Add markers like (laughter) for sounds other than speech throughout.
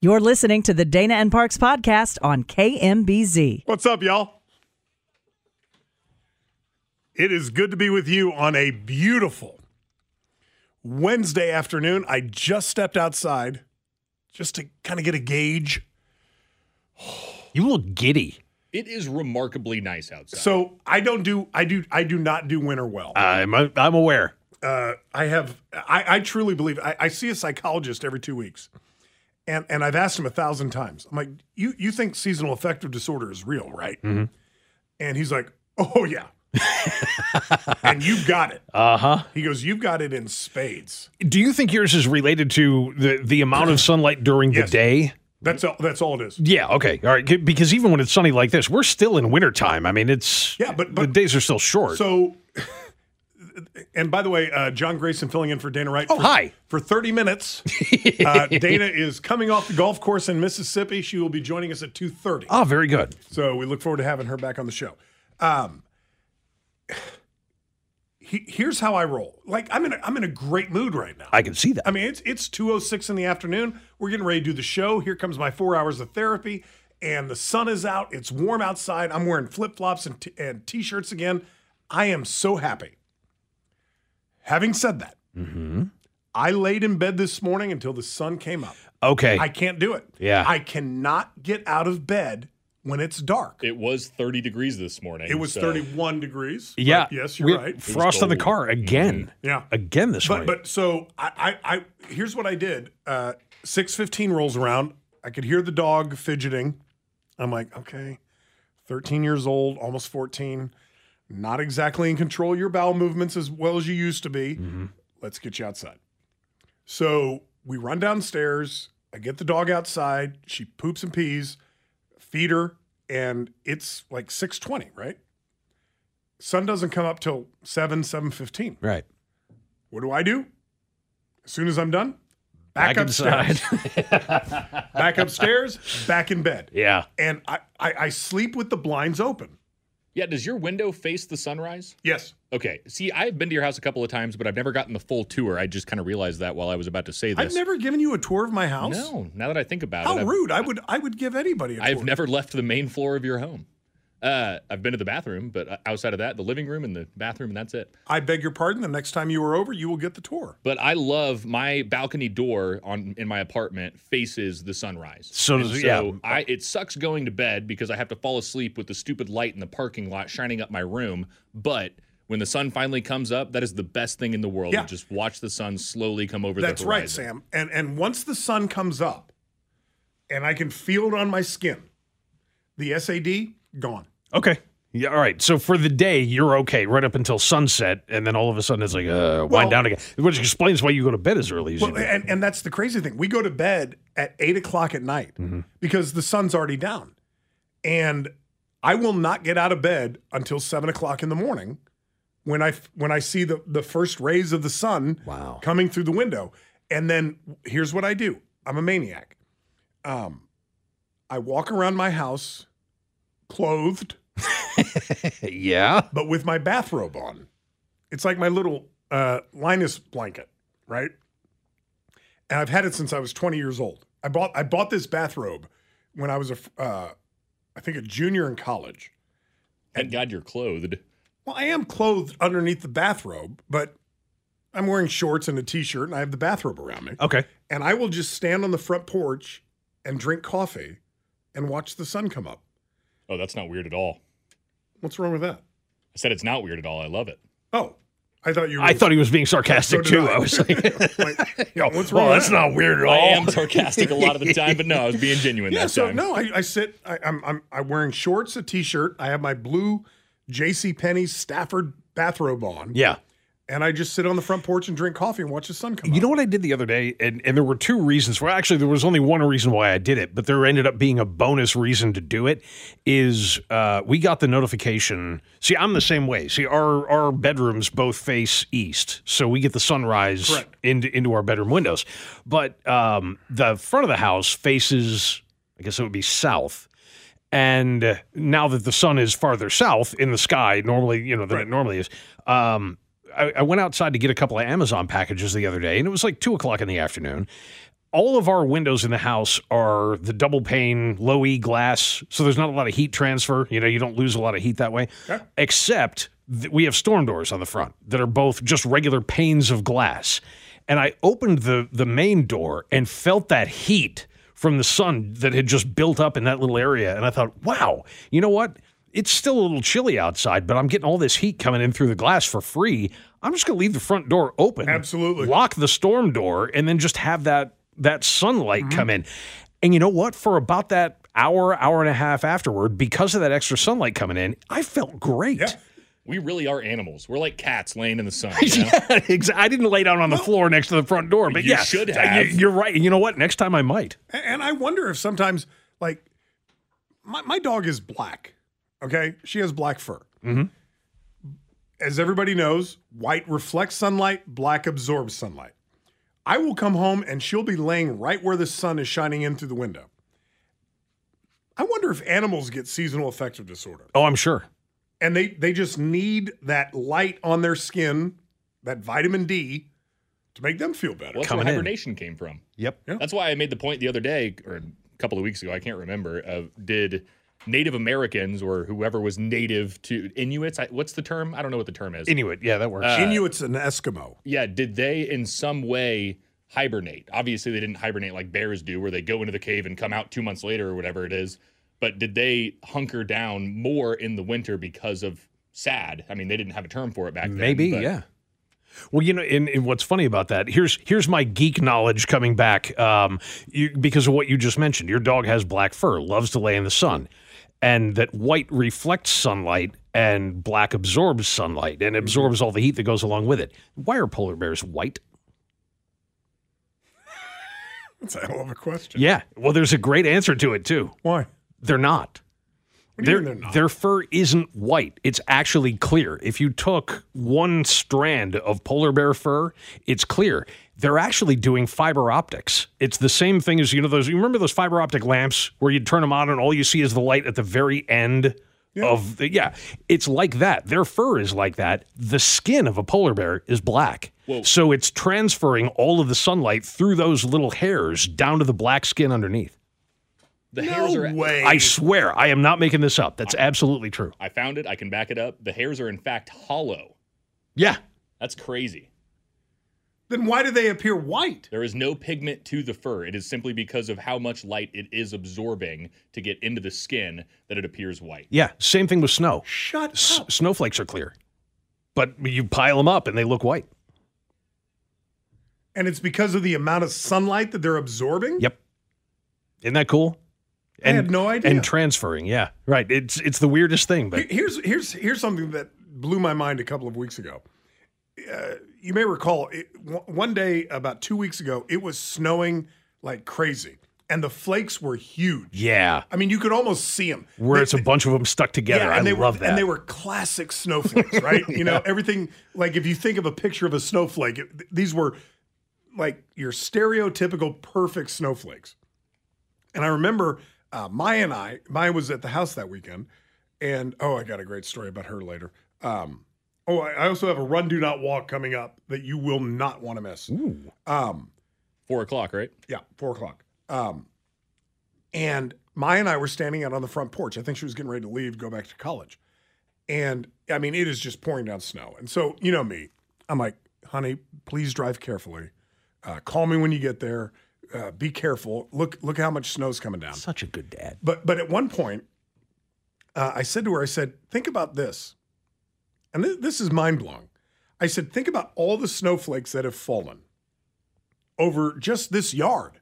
You're listening to the Dana and Parks podcast on KMBZ. What's up, y'all? It is good to be with you on a beautiful Wednesday afternoon. I just stepped outside just to kind of get a gauge. You look giddy. It is remarkably nice outside. So I don't do I do I do not do winter well. I'm I'm aware. Uh, I have I, I truly believe I, I see a psychologist every two weeks. And and I've asked him a thousand times. I'm like, you you think seasonal affective disorder is real, right? And he's like, Oh yeah. (laughs) and you've got it. Uh huh. He goes, You've got it in spades. Do you think yours is related to the the amount of sunlight during Yes. the day? That's all that's all it is. Yeah. Okay. All right. Because even when it's sunny like this, we're still in wintertime. I mean, it's Yeah, but- the days are still short. So and by the way, uh, John Grayson filling in for Dana Wright. Oh, for, hi. For 30 minutes. (laughs) uh, Dana is coming off the golf course in Mississippi. She will be joining us at 2.30. oh, very good. So we look forward to having her back on the show. Um, he, here's how I roll. Like I'm in a, I'm in a great mood right now. I can see that. I mean, it's it's 206 in the afternoon. We're getting ready to do the show. Here comes my four hours of therapy, and the sun is out. It's warm outside. I'm wearing flip flops and, t- and t-shirts again. I am so happy. Having said that, I laid in bed this morning until the sun came up. okay. I can't do it. Yeah. I cannot get out of bed when it's dark. it was 30 degrees this morning. It was so 31 degrees. yeah. Yes, you're had right. Frost on the car again. Yeah. Again this But morning. but so I I, I here's what I did. Uh, Six fifteen rolls around. I could hear the dog fidgeting. I'm like, okay, 13 years old, almost 14, not exactly in control of your bowel movements as well as you used to be. Mm-hmm. Let's get you outside. So we run downstairs. I get the dog outside. She poops and pees. Feed her, and it's like 6:20, right? Sun doesn't come up till 7, 7:15. right. What do I do? As soon as I'm done, back, Back upstairs. (laughs) back upstairs, back in bed. yeah. And I, I, I sleep with the blinds open. Yeah, does your window face the sunrise? Yes. Okay. See, I've been to your house a couple of times, but I've never gotten the full tour. I just kind of realized that while I was about to say this. I've never given you a tour of my house. No, now that I think about How it. I've- rude. I would I would give anybody a I've never left the main floor of your home. Uh, I've been to the bathroom, but uh, outside of that, the living room and the bathroom, and that's it. I beg your pardon. The next time you are over, you will get the tour. But I love my balcony door on in my apartment faces the sunrise. So And does- yeah. I it sucks going to bed because I have to fall asleep with the stupid light in the parking lot shining up my room. But when the sun finally comes up, that is the best thing in the world. Yeah. To just watch the sun slowly come over the horizon. That's the right. Sam. And and once the sun comes up and I can feel it on my skin, the SAD gone. Okay. Yeah. All right. So for the day, you're okay right up until sunset, and then all of a sudden it's like uh, wind Well- down again, which explains why you go to bed as early as Well, you do. and, and that's the crazy thing. We go to bed at eight o'clock at night Mm-hmm. because the sun's already down. And I will not get out of bed until seven o'clock in the morning when I when I see the, the first rays of the sun Wow. coming through the window. And then here's what I do. I'm a maniac. Um, I walk around my house clothed, (laughs) yeah. but with my bathrobe on. It's like my little uh, Linus blanket, right? And I've had it since I was 20 years old. I bought I bought this bathrobe when I was a uh, I think a junior in college. And God you're clothed. Well, I am clothed underneath the bathrobe, but I'm wearing shorts and a t-shirt, and I have the bathrobe around me. Okay. And I will just stand on the front porch and drink coffee and watch the sun come up. Oh, that's not weird at all. What's wrong with that? I said it's not weird at all. I love it. Oh, I thought you. Were I thought he was being sarcastic So too. I. I was like, (laughs) Like, (laughs) Yo, what's wrong with that's that? not weird at all. I am sarcastic a lot of the time, but no, I was being (laughs) genuine yeah. that So time. no, I, I sit. I, I'm I'm I'm wearing shorts, a t-shirt. I have my blue J.C. Penney Stafford bathrobe on. Yeah. And I just sit on the front porch and drink coffee and watch the sun come You up. know what I did the other day? And, and there were two reasons. Well, actually, there was only one reason why I did it, but there ended up being a bonus reason to do it. Is uh, we got the notification. See, I'm the same way. See, our our bedrooms both face east, so we get the sunrise Correct. into into our bedroom windows. But um, the front of the house faces, I guess it would be south. And now that the sun is farther south in the sky, normally, you know, than it normally is, um, I, I went outside to get a couple of Amazon packages the other day, and it was like two o'clock in the afternoon. All of our windows in the house are the double pane, low E glass, so there's not a lot of heat transfer. You know, you don't lose a lot of heat that way, except th- we have storm doors on the front that are both just regular panes of glass. And I opened the the main door and felt that heat from the sun that had just built up in that little area. And I thought, wow, you know what? It's still a little chilly outside, but I'm getting all this heat coming in through the glass for free. I'm just going to leave the front door open. Absolutely. Lock the storm door and then just have that that sunlight Mm-hmm. come in. And you know what? For about that hour, hour and a half afterward, because of that extra sunlight coming in, I felt great. Yeah. We really are animals. We're like cats laying in the sun. (laughs) You know? Yeah, exa- I didn't lay down on the floor next to the front door, but You yeah, should have. You're right. You know what? Next time I might. And I wonder if sometimes, like, my, my dog is black. Okay. She has black fur. Mm-hmm. As everybody knows, white reflects sunlight, black absorbs sunlight. I will come home and she'll be laying right where the sun is shining in through the window. I wonder if animals get seasonal affective disorder Oh, I'm sure. and they, they just need that light on their skin, that vitamin D, to make them feel better. Well, that's Coming where in. hibernation came from. Yep. That's why I made the point the other day, or a couple of weeks ago, I can't remember. Of did Native Americans or whoever was native to Inuits? I, what's the term? I don't know what the term is. Inuit. Yeah, that works. Uh, Inuit's an Eskimo. yeah, did they in some way hibernate? Obviously, they didn't hibernate like bears do, where they go into the cave and come out two months later or whatever it is. But did they hunker down more in the winter because of sad? I mean, they didn't have a term for it back then. Maybe, but- yeah. Well, you know, and, and what's funny about that? Here's here's my geek knowledge coming back um, you, because of what you just mentioned. Your dog has black fur, loves to lay in the sun, and that white reflects sunlight and black absorbs sunlight and mm-hmm. absorbs all the heat that goes along with it. Why are polar bears white? (laughs) That's a hell of a question. Yeah. Well, there's a great answer to it too. Why? They're not. Their, they're not? their fur isn't white. It's actually clear. If you took one strand of polar bear fur, it's clear. They're actually doing fiber optics. It's the same thing as you know those. You remember those fiber optic lamps where you turn them on and all you see is the light at the very end of the yeah. It's like that. Their fur is like that. The skin of a polar bear is black. Whoa. So it's transferring all of the sunlight through those little hairs down to the black skin underneath. The hairs no are. way. I swear, I am not making this up. That's absolutely true. I found it. I can back it up. The hairs are in fact hollow. Yeah. That's crazy. Then why do they appear white? There is no pigment to the fur. It is simply because of how much light it is absorbing to get into the skin that it appears white. Yeah, same thing with snow. Shut S- up. snowflakes are clear, but you pile them up and they look white. And it's because of the amount of sunlight that they're absorbing? Yep. Isn't that cool? I had no idea. And transferring, yeah, right. It's it's the weirdest thing, but Here's here's here's something that blew my mind a couple of weeks ago. Uh, you may recall it, one- one day about two weeks ago, it was snowing like crazy, and the flakes were huge. yeah, I mean, you could almost see them. where it's a bunch of them stuck together. I and they love were, that. And they were classic snowflakes, (laughs) right? You know, everything like if you think of a picture of a snowflake, it, these were like your stereotypical perfect snowflakes. And I remember uh, Maya and I, Maya was at the house that weekend, and oh, I got a great story about her later. Um, oh, I I also have a run, do not walk coming up that you will not want to miss. Um, Four o'clock, right? yeah, four o'clock. Um, and Maya and I were standing out on the front porch. I think she was getting ready to leave, go back to college. And I mean, it is just pouring down snow. And so, you know me, I'm like, honey, please drive carefully. Uh, call me when you get there. uh, be careful. Look, look how much snow's coming down. Such a good dad. But but at one point, uh, I said to her, I said, think about this, and th- this is mind blowing. I said, think about all the snowflakes that have fallen over just this yard,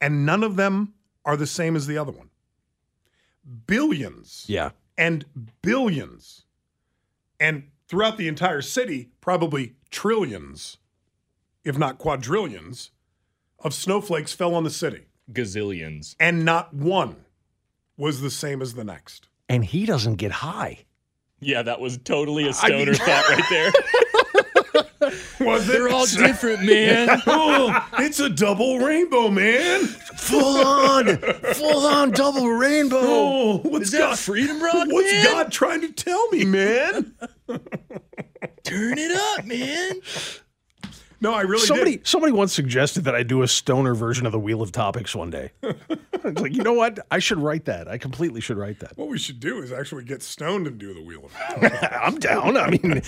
and none of them are the same as the other one. Billions Yeah. and billions, and throughout the entire city, probably trillions, if not quadrillions, of snowflakes fell on the city Gazillions. and not one was the same as the next. And he doesn't get high. Yeah, that was totally a stoner thought right there. (laughs) Was They're all different, man. (laughs) oh, it's a double rainbow, man. Full on, full on double rainbow. Oh, what's Is that God? Freedom Rock, What's man? God trying to tell me, man? Turn it up, man. (laughs) No, I really Somebody, did. somebody once suggested that I do a stoner version of the Wheel of Topics one day. (laughs) it's like, you know what? I should write that. I completely should write that. What we should do is actually get stoned and do the wheel of (laughs) it. I'm down. I mean,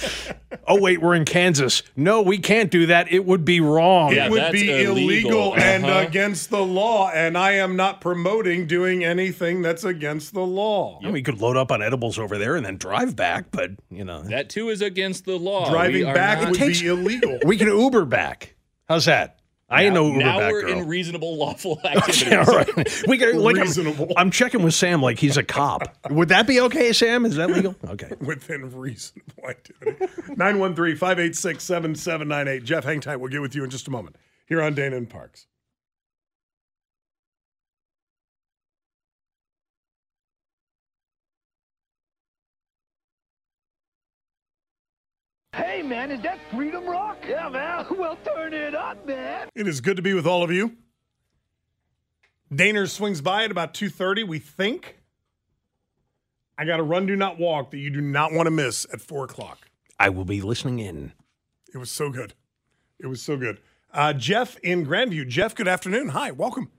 oh wait, we're in Kansas. No, we can't do that. It would be wrong. Yeah, it would be illegal, illegal. and Uh-huh. against the law, and I am not promoting doing anything that's against the law. I mean, we could load up on edibles over there and then drive back, but you know, That too is against the law. Driving back not- would takes- be illegal. we can (laughs) Uber back. How's that? I ain't no Uber now back we're girl. in reasonable lawful (laughs) activities. Yeah, all right. We can, like, I'm, Reasonable. I'm checking with Sam like he's a cop. Would that be okay, Sam? Is that legal? Okay. (laughs) within reasonable activity. (laughs) 913 586 7798. Jeff, hang tight. We'll get with you in just a moment here on Dana and Parks. Hey, man, is that Freedom Rock? Yeah, man. (laughs) Well, turn it up, man. It is good to be with all of you. Daner swings by at about 2.30, we think. I got a run, do not walk that you do not want to miss at 4 o'clock. I will be listening in. It was so good. It was so good. Uh, Jeff in Grandview. Jeff, good afternoon. Hi, welcome.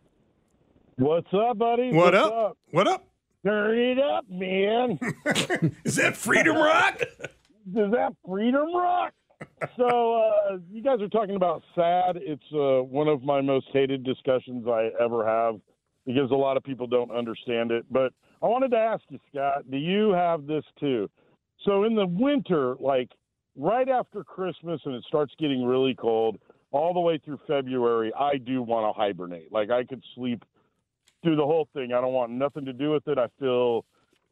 What's up, buddy? What What's up? What up? Turn it up, man. (laughs) Is that Freedom Rock? (laughs) Is that Freedom Rock? so uh, you guys are talking about sad. It's uh, one of my most hated discussions I ever have because a lot of people don't understand it. But I wanted to ask you, Scott, do you have this too? So in the winter, like right after Christmas and it starts getting really cold, all the way through February, I do want to hibernate. Like I could sleep through the whole thing. I don't want nothing to do with it. I feel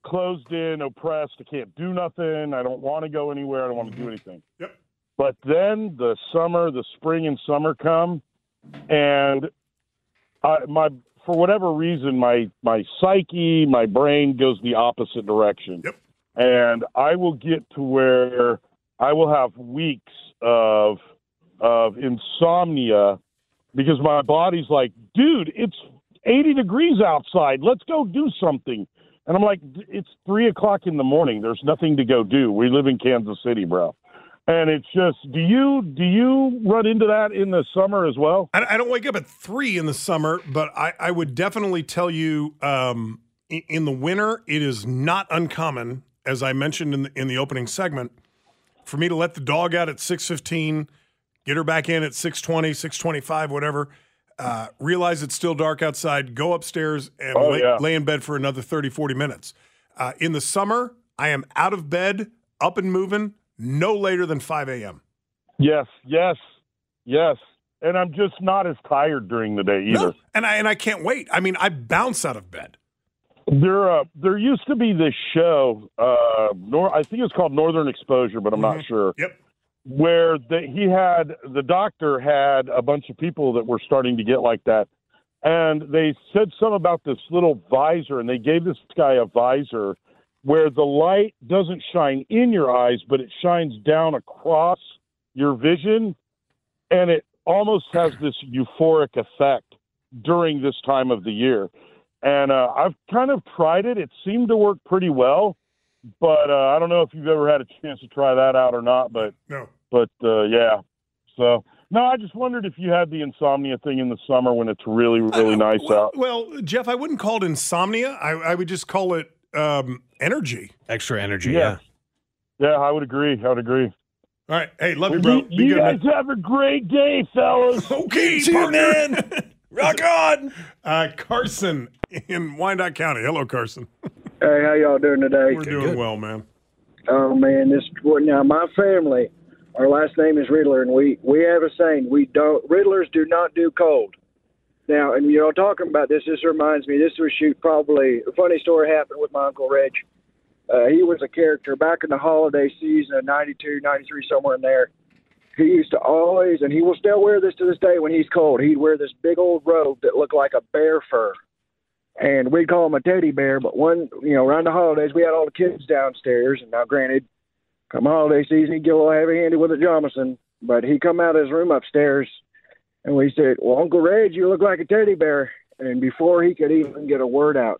closed in, oppressed. I can't do nothing. I don't want to go anywhere. I don't want to do mm-hmm. anything. Yep. But then the summer, the spring and summer come, and I, my for whatever reason, my my psyche, my brain goes the opposite direction. Yep. And I will get to where I will have weeks of of insomnia because my body's like, dude, it's 80 degrees outside. Let's go do something. And I'm like, it's three o'clock in the morning. There's nothing to go do. We live in Kansas City, bro. And it's just, do you do you run into that in the summer as well? I, I don't wake up at three in the summer, but I, I would definitely tell you um, in, in the winter, it is not uncommon, as I mentioned in the, in the opening segment, for me to let the dog out at 6.15, get her back in at 6.20, 6.25, whatever, uh, realize it's still dark outside, go upstairs and Oh, lay, yeah. lay in bed for another 30, 40 minutes. Uh, in the summer, I am out of bed, up and moving, no later than 5 a.m. Yes, yes, yes. And I'm just not as tired during the day either. No, and I and I can't wait. I mean, I bounce out of bed. There, uh, there used to be this show. Uh, Nor- I think it's called Northern Exposure, but I'm not sure. Yep. Where the, he had the doctor had a bunch of people that were starting to get like that, and they said something about this little visor, and they gave this guy a visor where the light doesn't shine in your eyes, but it shines down across your vision, and it almost has this euphoric effect during this time of the year and uh, I've kind of tried it. It seemed to work pretty well, but uh, I don't know if you've ever had a chance to try that out or not. But No. But uh, yeah, so no, I just wondered if you had the insomnia thing in the summer when it's really really nice well, out. Well, Jeff, I wouldn't call it insomnia. I, I would just call it um, energy. Extra energy. Yeah. Yeah. Yeah, I would agree. I would agree. All right. Hey, love you, You, bro. Be you good, guys man. have a great day, fellas. (laughs) Okay, See you, partner. man. (laughs) Rock on. Uh, Carson in Wyandotte County. Hello, Carson. Hey, how y'all doing today? We're doing well, man. Oh man, this well, now my family, our last name is Riddler, and we we have a saying: we don't Riddlers do not do cold. Now, and you know, talking about this, this reminds me. This was shoot probably a funny story happened with my uncle Reg. Uh, he was a character back in the holiday season of '92, '93, somewhere in there. He used to always, and he will still wear this to this day when he's cold. He'd wear this big old robe that looked like a bear fur and we'd call him a teddy bear. But one, you know, around the holidays, we had all the kids downstairs, and now, granted, come holiday season, he'd get a little heavy-handed with a Jameson. But he come out of his room upstairs, and we said, "Well, Uncle Reg, you look like a teddy bear." And before he could even get a word out,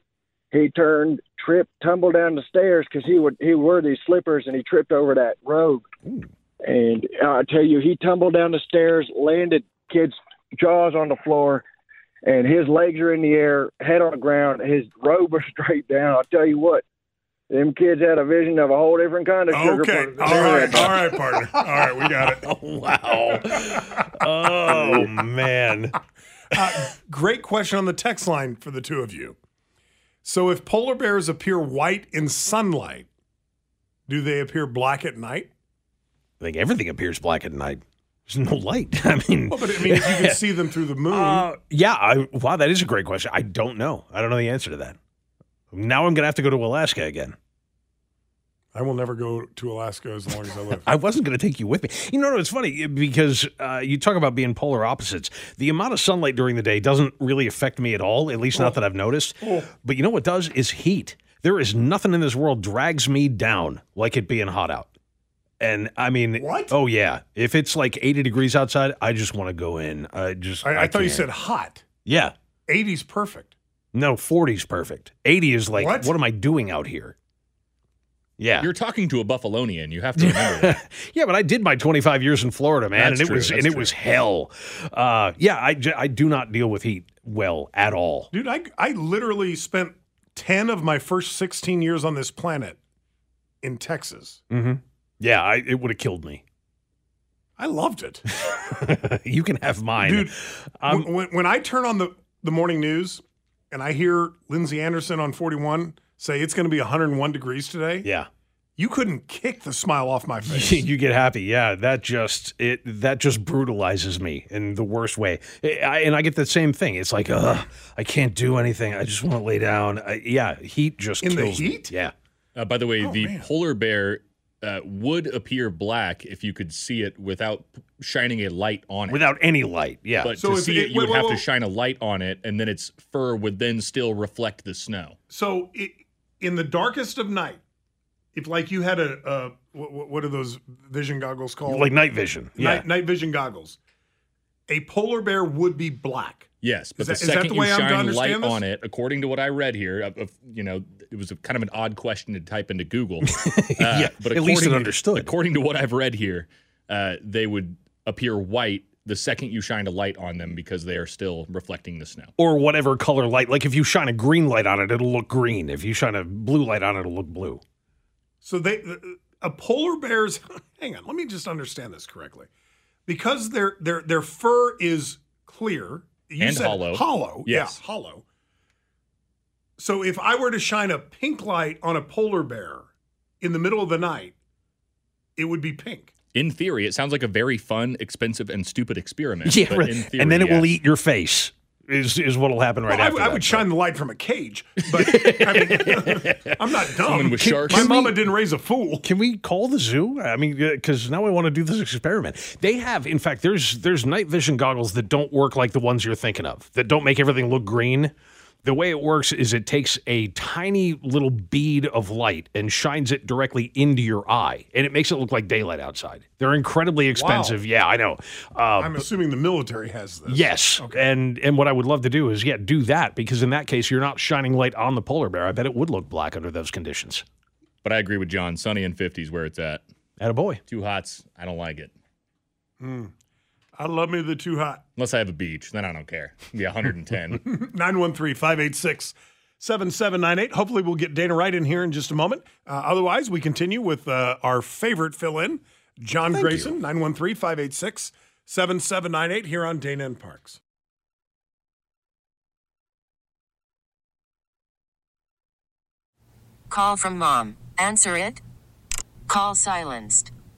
he turned, tripped, tumbled down the stairs because he would he wear these slippers, and he tripped over that robe. And I tell you, he tumbled down the stairs, landed kid's jaws on the floor, and his legs are in the air, head on the ground, his robe was (laughs) straight down. I'll tell you what, them kids had a vision of a whole different kind of sugar. Okay. All right. All right, partner. All right, we got it. Oh, (laughs) wow. Oh, man. Uh, great question on the text line for the two of you. So, if polar bears appear white in sunlight, do they appear black at night? I think everything appears black at night. There's no light. (laughs) I mean, Well, but I mean, if you can (laughs) see them through the moon, uh, yeah. I, wow, that is a great question. I don't know. I don't know the answer to that. Now I'm going to have to go to Alaska again. I will never go to Alaska as long as I live. (laughs) I wasn't going to take you with me. You know, it's funny because uh, you talk about being polar opposites. The amount of sunlight during the day doesn't really affect me at all, at least not that I've noticed. But you know what does is heat. There is nothing in this world drags me down like it being hot out. And I mean, What? Oh yeah, if it's like 80 degrees outside, I just want to go in. I just I, I, thought you can't. said hot. yeah. 80's perfect. No, 40's perfect. 80 is like, What? what am I doing out here? Yeah. You're talking to a Buffalonian. You have to remember that. (laughs) yeah, but I did my 25 years in Florida, man, That's and it true, was that's and it true. was hell. Uh, yeah, I do not deal with heat well at all. Dude, I, I literally spent 10 of my first 16 years on this planet in Texas. Mm-hmm. Yeah, I, it would have killed me. I loved it. (laughs) you can have mine, Dude, Um, when, when, when I turn on the, the morning news and I hear Lindsay Anderson on 41 say it's going to be 101 degrees today, Yeah, you couldn't kick the smile off my face. (laughs) you get happy. Yeah, that just it that just brutalizes me in the worst way. I, I- and I get the same thing. It's like, ugh, I can't do anything. I just want to lay down. I, yeah, heat just In the kills me. heat? Yeah. Uh, by the way, Oh, the man. polar bear uh, would appear black if you could see it without shining a light on it. Without any light. Yeah. but So to see it- it, you wait, would wait, have wait. to shine a light on it, and then its fur would then still reflect the snow. So it, in the darkest of night, if like you had a, a what, what are those vision goggles called? like night vision. Yeah. night, night vision goggles. A polar bear would be black. Yes, but that- the is that second the you way I'm to shine light understand this? on it, according to what I read here, of, of, you know, it was a, kind of an odd question to type into Google. (laughs) Uh, Yeah, but at least it according- understood. According to what I've read here, uh, they would appear white the second you shine a light on them because they are still reflecting the snow. or whatever color light. Like if you shine a green light on it, it'll look green. If you shine a blue light on it, it'll look blue. So they a polar bear's (laughs) hang on, let me just understand this correctly. Because their their their fur is clear you And said hollow. Hollow. Yes. Yeah, hollow. So if I were to shine a pink light on a polar bear in the middle of the night, it would be pink. In theory, it sounds like a very fun, expensive, and stupid experiment. Yeah, but right. in theory, and then it will eat your face. Is is what'll happen right Well, I, after I that. would shine the light from a cage, but I mean, (laughs) I'm not dumb. Someone with sharks. My Can we- mama didn't raise a fool. Can we call the zoo? I mean, uh, because now I want to do this experiment. They have, in fact, there's there's night vision goggles that don't work like the ones you're thinking of. That don't make everything look green. The way it works is it takes a tiny little bead of light and shines it directly into your eye, and it makes it look like daylight outside. They're incredibly expensive. Yeah, I know. Uh, I'm assuming the military has this. Yes, okay. and and what I would love to do is yeah, do that because in that case you're not shining light on the polar bear. I bet it would look black under those conditions. But I agree with John. Sunny and 50s where it's at. At a boy. Too hots. I don't like it. I love me the too hot. Unless I have a beach, then I don't care. It'd Be 110. (laughs) 913 586 7798. Hopefully, we'll get Dana Wright in here in just a moment. Uh, otherwise, we continue with uh, our favorite fill in, John Thank Grayson, you. 913 586 7798 here on Dana and Parks. Call from mom. Answer it. Call silenced.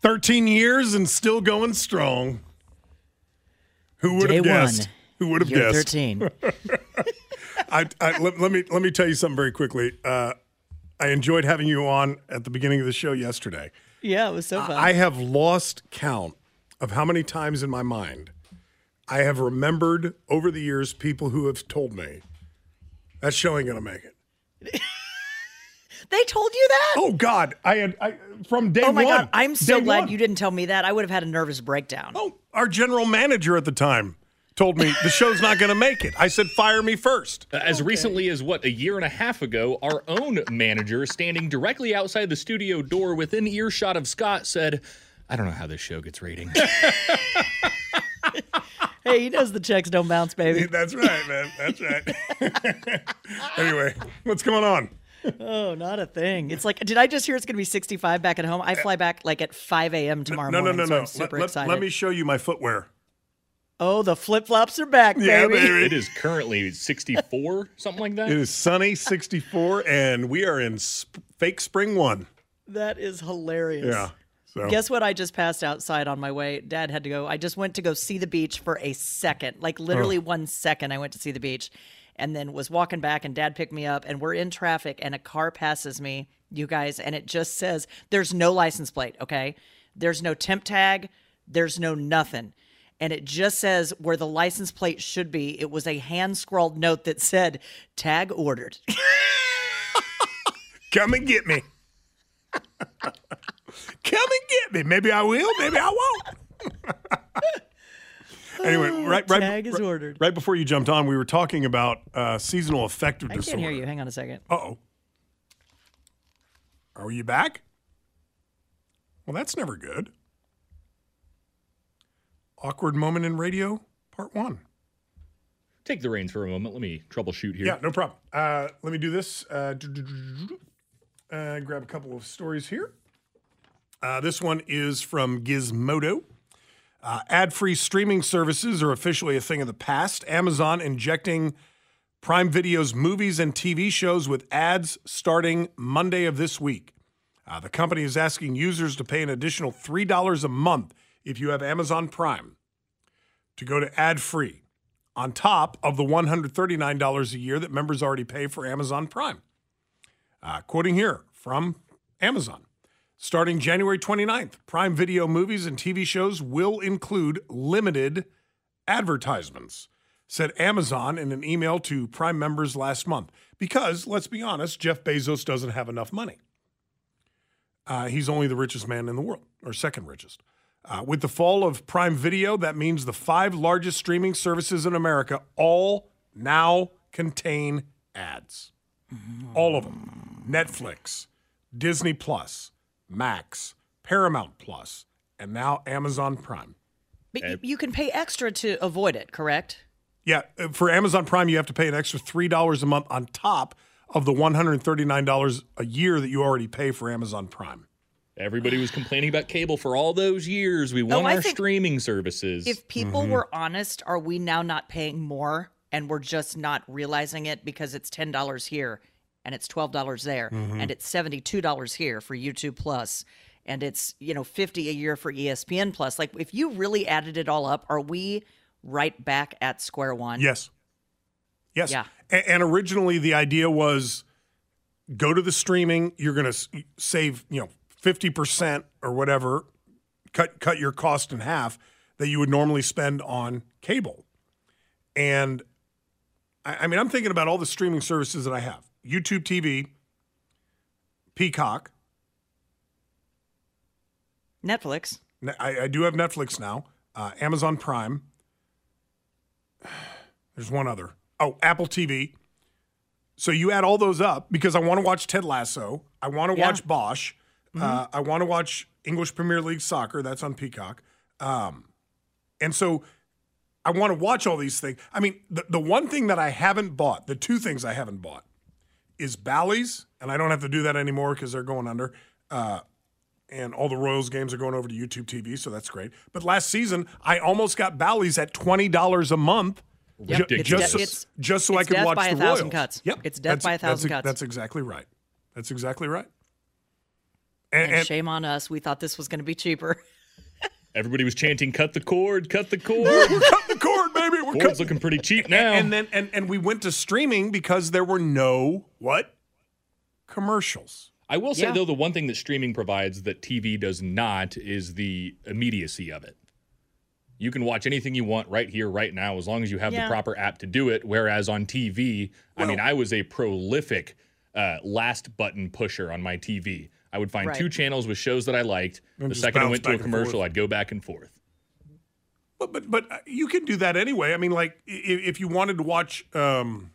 13 years and still going strong. Who would Day have guessed? one. Who would have Year guessed? 13. (laughs) I, I, let, let me let me tell you something very quickly. Uh, I enjoyed having you on at the beginning of the show yesterday. yeah, it was so fun. I have lost count of how many times in my mind I have remembered over the years people who have told me that show ain't gonna make it. (laughs) they told you that? Oh God, I had I, from day one. Oh my one. god, I'm so glad one. you didn't tell me that. I would have had a nervous breakdown. Oh, our general manager at the time told me the show's not going to make it. I said, fire me first. Uh, as recently as what a year and a half ago, our own manager, standing directly outside the studio door within earshot of Scott, said, "I don't know how this show gets ratings." (laughs) Hey, he knows the checks don't bounce, baby. That's right, man. That's right. (laughs) anyway, what's going on? Oh, not a thing. It's like, did I just hear it's going to be 65 back at home? I fly back like at 5 a.m. tomorrow no, no, morning. no, so no. I'm super let, let- excited. let me show you my footwear. oh, the flip flops are back, Yeah, baby. baby. it is currently 64, something like that. It is sunny 64, and we are in sp- fake spring one. That is hilarious. Yeah. So Guess what? I just passed outside on my way. Dad had to go. I just went to go see the beach for a second, like literally oh. one second. I went to see the beach and then was walking back, and dad picked me up, and we're in traffic, and a car passes me, you guys, and it just says there's no license plate, okay? There's no temp tag, there's no nothing. And it just says where the license plate should be. It was a hand scrawled note that said, tag ordered. (laughs) come and get me. (laughs) come and get me. Maybe I will. Maybe I won't. (laughs) anyway, right, right, Tag is right, ordered. right before you jumped on, we were talking about uh, seasonal affective I disorder. I can't hear you. Hang on a second. Uh oh. Are you back? Well, that's never good. Awkward moment in radio, part one. Take the reins for a moment. Let me troubleshoot here. Yeah, no problem. Uh, let me do this. Uh, uh, grab a couple of stories here. Uh, this one is from Gizmodo. Uh, Ad free streaming services are officially a thing of the past. Amazon injecting Prime Video's movies and TV shows with ads starting Monday of this week. Uh, the company is asking users to pay an additional $3 a month if you have Amazon Prime to go to ad free on top of the $139 a year that members already pay for Amazon Prime. Uh, quoting here from Amazon. Starting January 29th, Prime Video movies and TV shows will include limited advertisements, said Amazon in an email to Prime members last month. Because, let's be honest, Jeff Bezos doesn't have enough money. Uh, he's only the richest man in the world, or second richest. Uh, with the fall of Prime Video, that means the five largest streaming services in America all now contain ads. All of them Netflix, Disney Plus, Max, Paramount Plus, and now Amazon Prime. But you, you can pay extra to avoid it, correct? Yeah, uh, for Amazon Prime, you have to pay an extra $3 a month on top of the $139 a year that you already pay for Amazon Prime. Everybody was complaining about cable for all those years. We want Oh, our streaming services. If people Mm-hmm. were honest, are we now not paying more and we're just not realizing it because it's $10 here and it's $12 there Mm-hmm. and it's $72 here for YouTube Plus and it's you know 50 a year for ESPN plus. Like if you really added it all up, are we right back at square one? Yes. Yes. Yeah. A- And, originally the idea was go to the streaming, you're going to save, you know, 50% or whatever, cut cut your cost in half that you would normally spend on cable. And I, I mean, I'm thinking about all the streaming services that I have. YouTube TV, Peacock, Netflix. I, I do have Netflix now, uh, Amazon Prime. (sighs) There's one other. Oh, Apple TV. So you add all those up because I want to watch Ted Lasso. I want to Yeah. watch Bosch. Uh, I want to watch English Premier League soccer. That's on Peacock. Um, and so I want to watch all these things. I mean, the, the one thing that I haven't bought, the two things I haven't bought, is Bally's, and I don't have to do that anymore because they're going under. Uh, and all the Royals games are going over to YouTube TV, so that's great. But last season, I almost got Bally's at twenty dollars a month, ju- Ridiculous. just It's so, just so I could death watch by the a thousand Royals. cuts. Yep, It's death that's- by a thousand that's, cuts. That's exactly right. That's exactly right. And, And, and shame on us. We thought this was going to be cheaper. (laughs) Everybody was chanting, "Cut the cord, cut the cord." we're cutting the cord, baby. We're Cord's cutting. looking pretty cheap now. And then and and we went to streaming because there were no what commercials. I will say Yeah. though, the one thing that streaming provides that TV does not is the immediacy of it. You can watch anything you want right here, right now, as long as you have Yeah. the proper app to do it. Whereas on TV, I mean, I was a prolific uh, last button pusher on my TV. I would find Right. two channels with shows that I liked. And the second I went to a commercial. I'd go back and forth. But but but uh, you can do that anyway. I mean, like i- if you wanted to watch, um,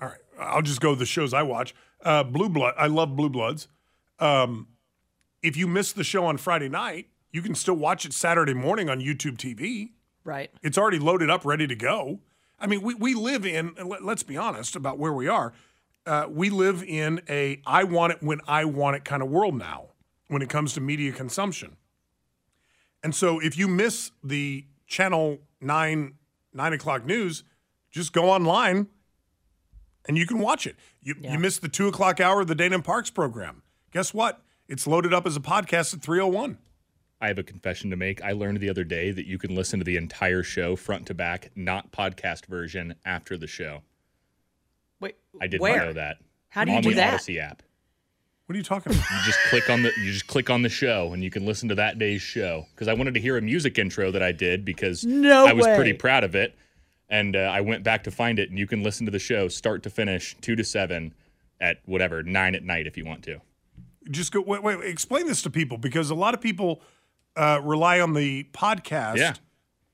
all right, I'll just go the shows I watch. Uh, Blue Blood, I love Blue Bloods. Um, if you miss the show on Friday night, you can still watch it Saturday morning on YouTube TV. Right. It's already loaded up, ready to go. I mean, we, we live in, let, let's be honest about where we are. Uh, we live in a I want it when I want it kind of world now when it comes to media consumption. And so if you miss the channel nine, nine o'clock news, just go online and you can watch it. You, Yeah. you missed the two o'clock hour of the Dana Parks program. Guess what? It's loaded up as a podcast at 301. I have a confession to make. I learned the other day that you can listen to the entire show front to back, not podcast version, after the show. Wait. I did where? not know that. How do you on do the that? Odyssey app. What are you talking about? You just click on the you just click on the show and you can listen to that day's show. Because I wanted to hear a music intro that I did because No I was way. pretty proud of it, and uh, I went back to find it. And you can listen to the show start to finish, two to seven, at whatever nine at night if you want to. just go wait, wait, explain this to people because a lot of people uh, rely on the podcast Yeah.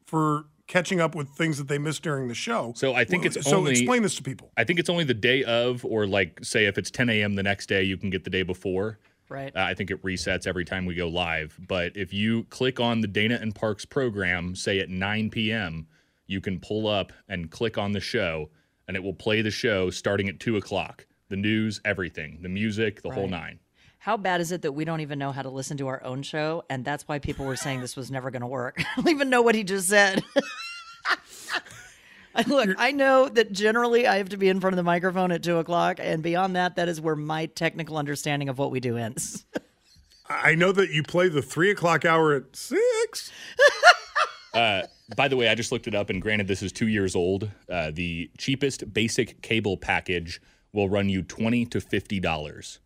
for catching up with things that they missed during the show. So I think it's so only- explain this to people. I think it's only the day of, or like say if it's 10 a.m. the next day, you can get the day before. Right. Uh, I think it resets every time we go live. But if you click on the Dana and Parks program, say at 9 p.m., you can pull up and click on the show, and it will play the show starting at 2 o'clock. The news, everything, the music, the whole nine. How bad is it that we don't even know how to listen to our own show? And that's why people were saying this was never going to work. (laughs) I don't even know what he just said. (laughs) Look, I know that generally I have to be in front of the microphone at two o'clock, and beyond that, that is where my technical understanding of what we do ends. I know that you play the three o'clock hour at six. (laughs) Uh, by the way, I just looked it up, and granted, this is two years old. Uh, the cheapest basic cable package will run you twenty to fifty dollars.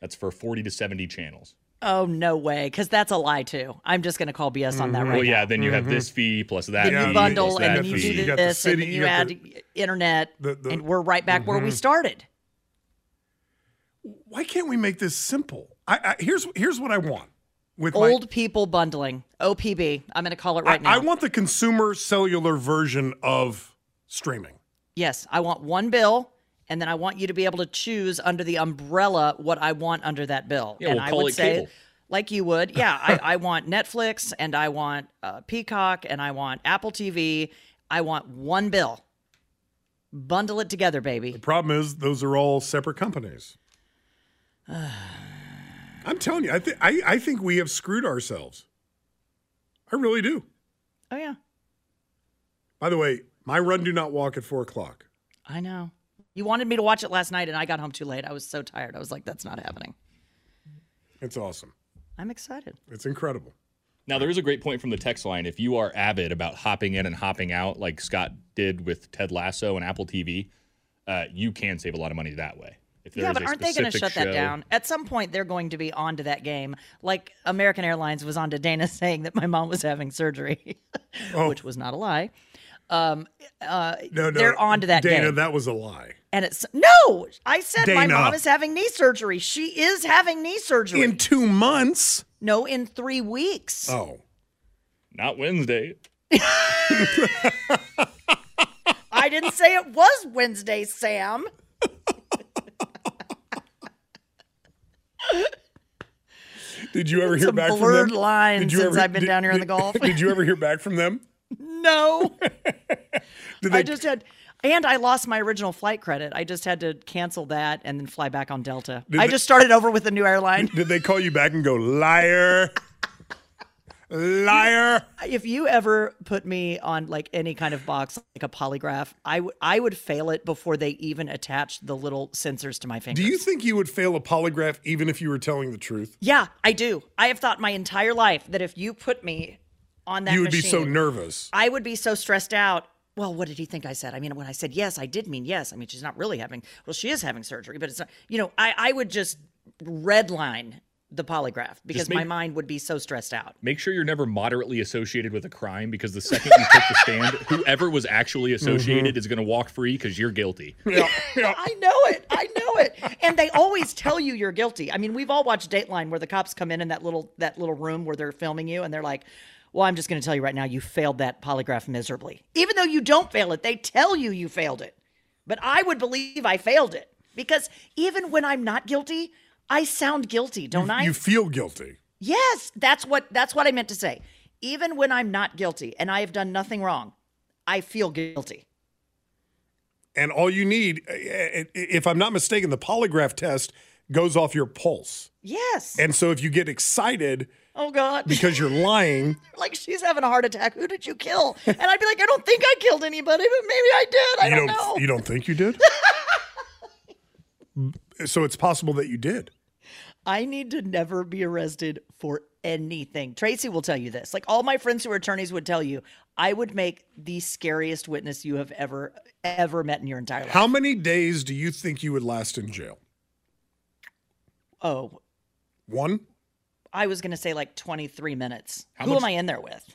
That's for forty to seventy channels. Oh no way, because that's a lie too. I'm just going to call BS on that mm-hmm. right now. well, yeah, now. then you have this mm-hmm. fee plus that Then Yeah, fee you bundle, plus and that then you fee. do You got the this, city, and then you you add the- internet, the- the- and we're right back where we mm-hmm. started. Why can't we make this simple? I, I here's here's what I want with my- Old people bundling, OPB. I'm going to call it right I, now. I want the consumer cellular version of streaming. Yes, I want one bill, and then I want you to be able to choose under the umbrella what I want under that bill. Yeah, and we'll I would say, cable. like you would, yeah, (laughs) I, I want Netflix, and I want uh, Peacock, and I want Apple TV. I want one bill. Bundle it together, baby. The problem is those are all separate companies. (sighs) I'm telling you, I think I, I think we have screwed ourselves. I really do. Oh yeah, By the way, my run do not walk at four o'clock. I know. You wanted me to watch it last night, and I got home too late. I was so tired. I was like, that's not happening. It's awesome. I'm excited. It's incredible. Now there is a great point from the text line. If you are avid about hopping in and hopping out, like Scott did with Ted Lasso and Apple TV, uh, you can save a lot of money that way. If there Yeah, but aren't they going to specific shut that down? At some point, they're going to be onto that game. Like American Airlines was on to Dana (laughs) saying that my mom was having surgery, (laughs) which was not a lie. Um, uh. No, no. they're on to that Dana, game. that was a lie. and it's no, I said my mom is having knee surgery. She is having knee surgery. In two months. no, in three weeks. Oh. Not Wednesday. (laughs) I didn't say it was Wednesday, Sam. Did you ever hear Some back from blurred them? lines Did you since ever- I've been did- down here in the did- Gulf. (laughs) Did you ever hear back from them? No. (laughs) Did I just had, and I lost my original flight credit. I just had to cancel that and then fly back on Delta. Did I they- just started over with a new airline. did they call you back and go liar? liar. if you ever put me on like any kind of box, like a polygraph, I would I would fail it before they even attached the little sensors to my fingers. Do you think you would fail a polygraph even if you were telling the truth? Yeah, I do. I have thought my entire life that if you put me on that you would be so nervous. I would be so stressed out. Well, what did he think I said? I mean, when I said yes, I did mean yes. I mean, she's not really having. Well, she is having surgery, but it's not. You know, I I would just redline the polygraph because my mind would be so stressed out. Make sure you're never moderately associated with a crime because the second you take the stand, (laughs) whoever was actually mm-hmm. associated is going to walk free because you're guilty. Yeah, yeah. I know it. I know it. And they always tell you you're guilty. I mean, we've all watched Dateline where the cops come in in that little that little room where they're filming you and they're like, "Well, I'm just going to tell you right now you failed that polygraph miserably." Even though you don't fail it, they tell you you failed it. But I would believe I failed it because even when I'm not guilty, I sound guilty, don't I? You feel guilty. Yes, that's what that's what I meant to say. Even when I'm not guilty and I have done nothing wrong, I feel guilty. And all you need, i- i- if I'm not mistaken, the polygraph test goes off your pulse. Yes. And so if you get excited oh God. because you're lying, (laughs) like she's having a heart attack. Who did you kill? And I'd be like, I don't think I killed anybody, but maybe I did. I you don't, don't know. you don't think you did? (laughs) so it's possible that you did. I need to never be arrested for anything. Tracy will tell you this. Like all my friends who are attorneys would tell you, I would make the scariest witness you have ever ever met in your entire life. How many days do you think you would last in jail? Oh, One? I was going to say like 23 minutes. How who much- am I in there with?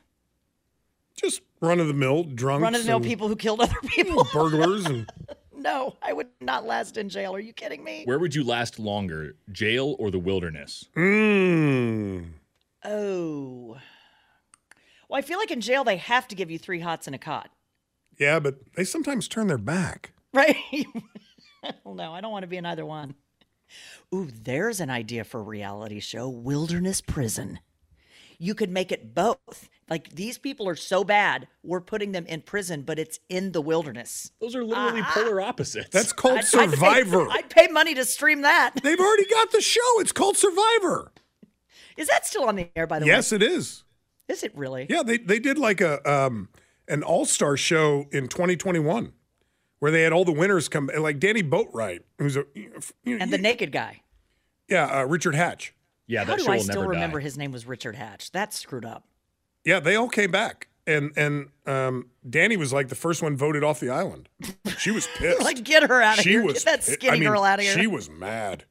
Just run of the mill, drunks. Run of the mill people who killed other (laughs) people. burglars and (laughs) no, I would not last in jail. Are you kidding me? Where would you last longer, jail or the wilderness? mm, Oh. Well, I feel like in jail they have to give you three hots and a cot. yeah, but they sometimes turn their back. Right? (laughs) well, no, I don't want to be in either one. Ooh, there's an idea for a reality show Wilderness Prison. You could make it both. Like these people are so bad, we're putting them in prison, but it's in the wilderness. Those are literally polar opposites. That's called I'd- I'd pay- Survivor. I'd pay money to stream that. They've already got the show. It's called Survivor. Is that still on the air, by the Yes, way? Yes, it is. Is it really? Yeah, they they did like a um an all-star show in 2021 where they had all the winners come like Danni Boatwright, who's a you know, And the naked guy. yeah, uh, Richard Hatch. yeah, How that do show I will still remember die. his name was Richard Hatch? That's screwed up. Yeah, they all came back. And and um Danni was like the first one voted off the island. She was (laughs) pissed. Like, get her out of she here. was Get that pi- skinny I mean, girl out of here. She was mad.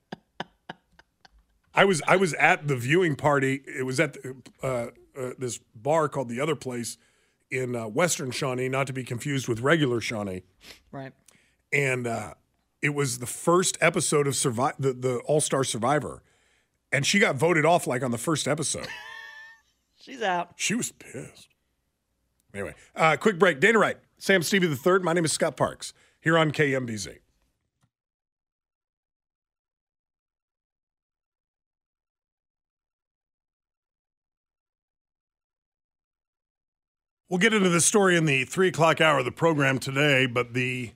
I was I was at the viewing party. It was at the, uh, uh, this bar called the Other Place in uh, Western Shawnee, not to be confused with regular Shawnee. right. And uh, it was the first episode of Survive the, the All Star Survivor, and she got voted off like on the first episode. (laughs) She's out. She was pissed. Anyway, uh, quick break. Dana Wright, Sam Stevie the third. My name is Scott Parks here on KMBZ. We'll get into this story in the three o'clock hour of the program today, but the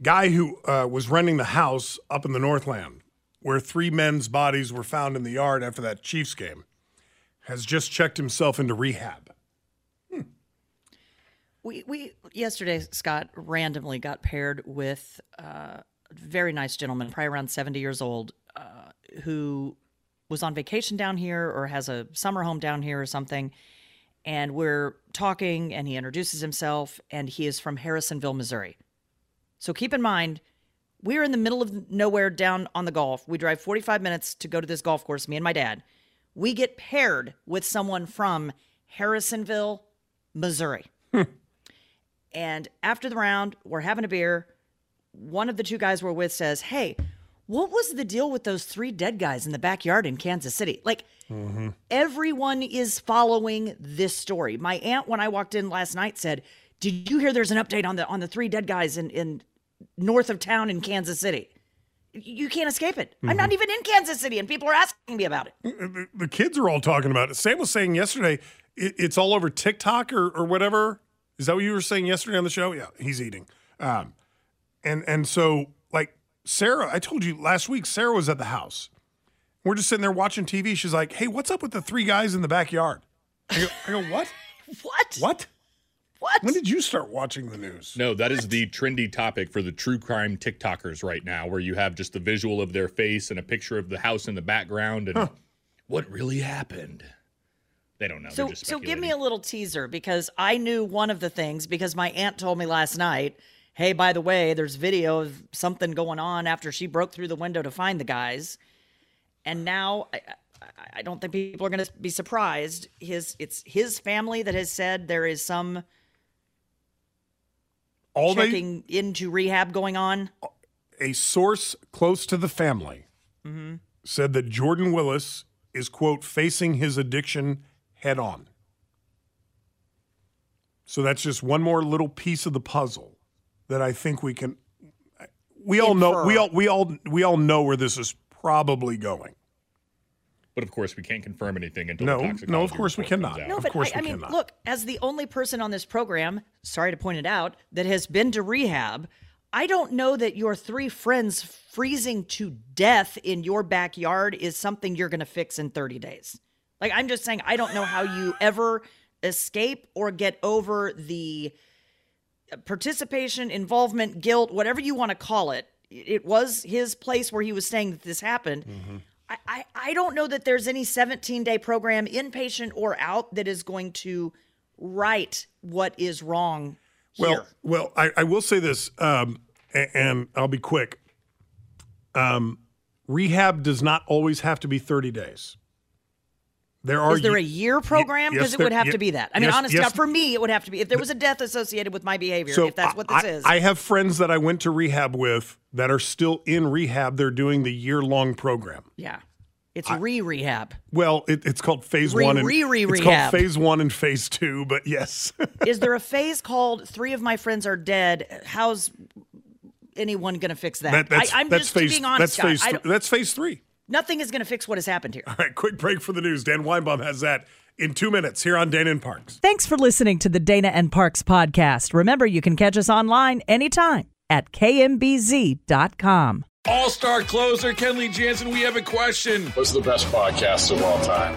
guy who uh, was renting the house up in the Northland, where three men's bodies were found in the yard after that Chiefs game, has just checked himself into rehab. We we yesterday Scott randomly got paired with uh, a very nice gentleman, probably around seventy years old, uh, who was on vacation down here or has a summer home down here or something. And we're talking, and he introduces himself, and he is from Harrisonville, Missouri. So keep in mind, we're in the middle of nowhere down on the golf. We drive 45 minutes to go to this golf course, me and my dad. We get paired with someone from Harrisonville, Missouri. (laughs) and after the round, we're having a beer. One of the two guys we're with says, Hey, what was the deal with those three dead guys in the backyard in Kansas City? Like, mm-hmm. everyone is following this story. My aunt, when I walked in last night, said, "Did you hear there's an update on the on the three dead guys in in north of town in Kansas City?" You can't escape it. I'm not mm-hmm. even in Kansas City, and people are asking me about it. Uh, uh, the, the kids are all talking about it. Sam was saying yesterday it, it's all over TikTok or, or whatever. Is that what you were saying yesterday on the show? Yeah, he's eating. Um, and and so like Sarah, I told you last week, Sarah was at the house. We're just sitting there watching TV. She's like, "Hey, what's up with the three guys in the backyard?" I go, I go "What? (laughs) What? What? What? When did you start watching the news?" No, that is the trendy topic for the true crime TikTokers right now, where you have just the visual of their face and a picture of the house in the background and what really happened. They don't know. So, just so give me a little teaser because I knew one of the things because my aunt told me last night. Hey, by the way, there's video of something going on after she broke through the window to find the guys, and now I, I, don't think people are going to be surprised. His it's his family that has said there is some All they checking into rehab going on. a source close to the family mm-hmm. said that Jordan Willis is quote facing his addiction head on. So that's just one more little piece of the puzzle that I think we can we all know we all we all we all know where this is probably going. But of course, we can't confirm anything until No, the no, toxicology of course we cannot. out. No, Of but course I, I mean, cannot. look, as the only person on this program, sorry to point it out, that has been to rehab, I don't know that your three friends freezing to death in your backyard is something you're going to fix in 30 days. Like, I'm just saying, I don't know how you ever escape or get over the participation, involvement, guilt, whatever you want to call it. It was his place where he was saying that this happened. I, I, I don't know that there's any 17 day program, inpatient or out, that is going to right what is wrong here. Well, well, I, I will say this, um, a- and I'll be quick. Um, rehab does not always have to be 30 days. There are is there a year program? yes, Because it would have to be that. I mean, yes, honestly, yes. for me, it would have to be. If there was a death associated with my behavior, So if that's what this I, is. I have friends that I went to rehab with that are still in rehab. They're doing the year long program. yeah. It's re rehab. Well, it, it's called phase Re- one and re- re- it's rehab. called phase one and phase two. But yes, (laughs) is there a phase called Three of My Friends Are Dead? How's anyone going to fix that? that, that's I, I'm that's just phase being honest, that's phase th- that's phase three. Nothing is going to fix what has happened here. All right, quick break for the news. Dan Weinbaum has that in two minutes here on Dana and Parks. Thanks for listening to the Dana and Parks podcast. Remember, you can catch us online anytime at kmbz.com. All star closer Kenley Jansen, we have a question. What's the best podcast of all time?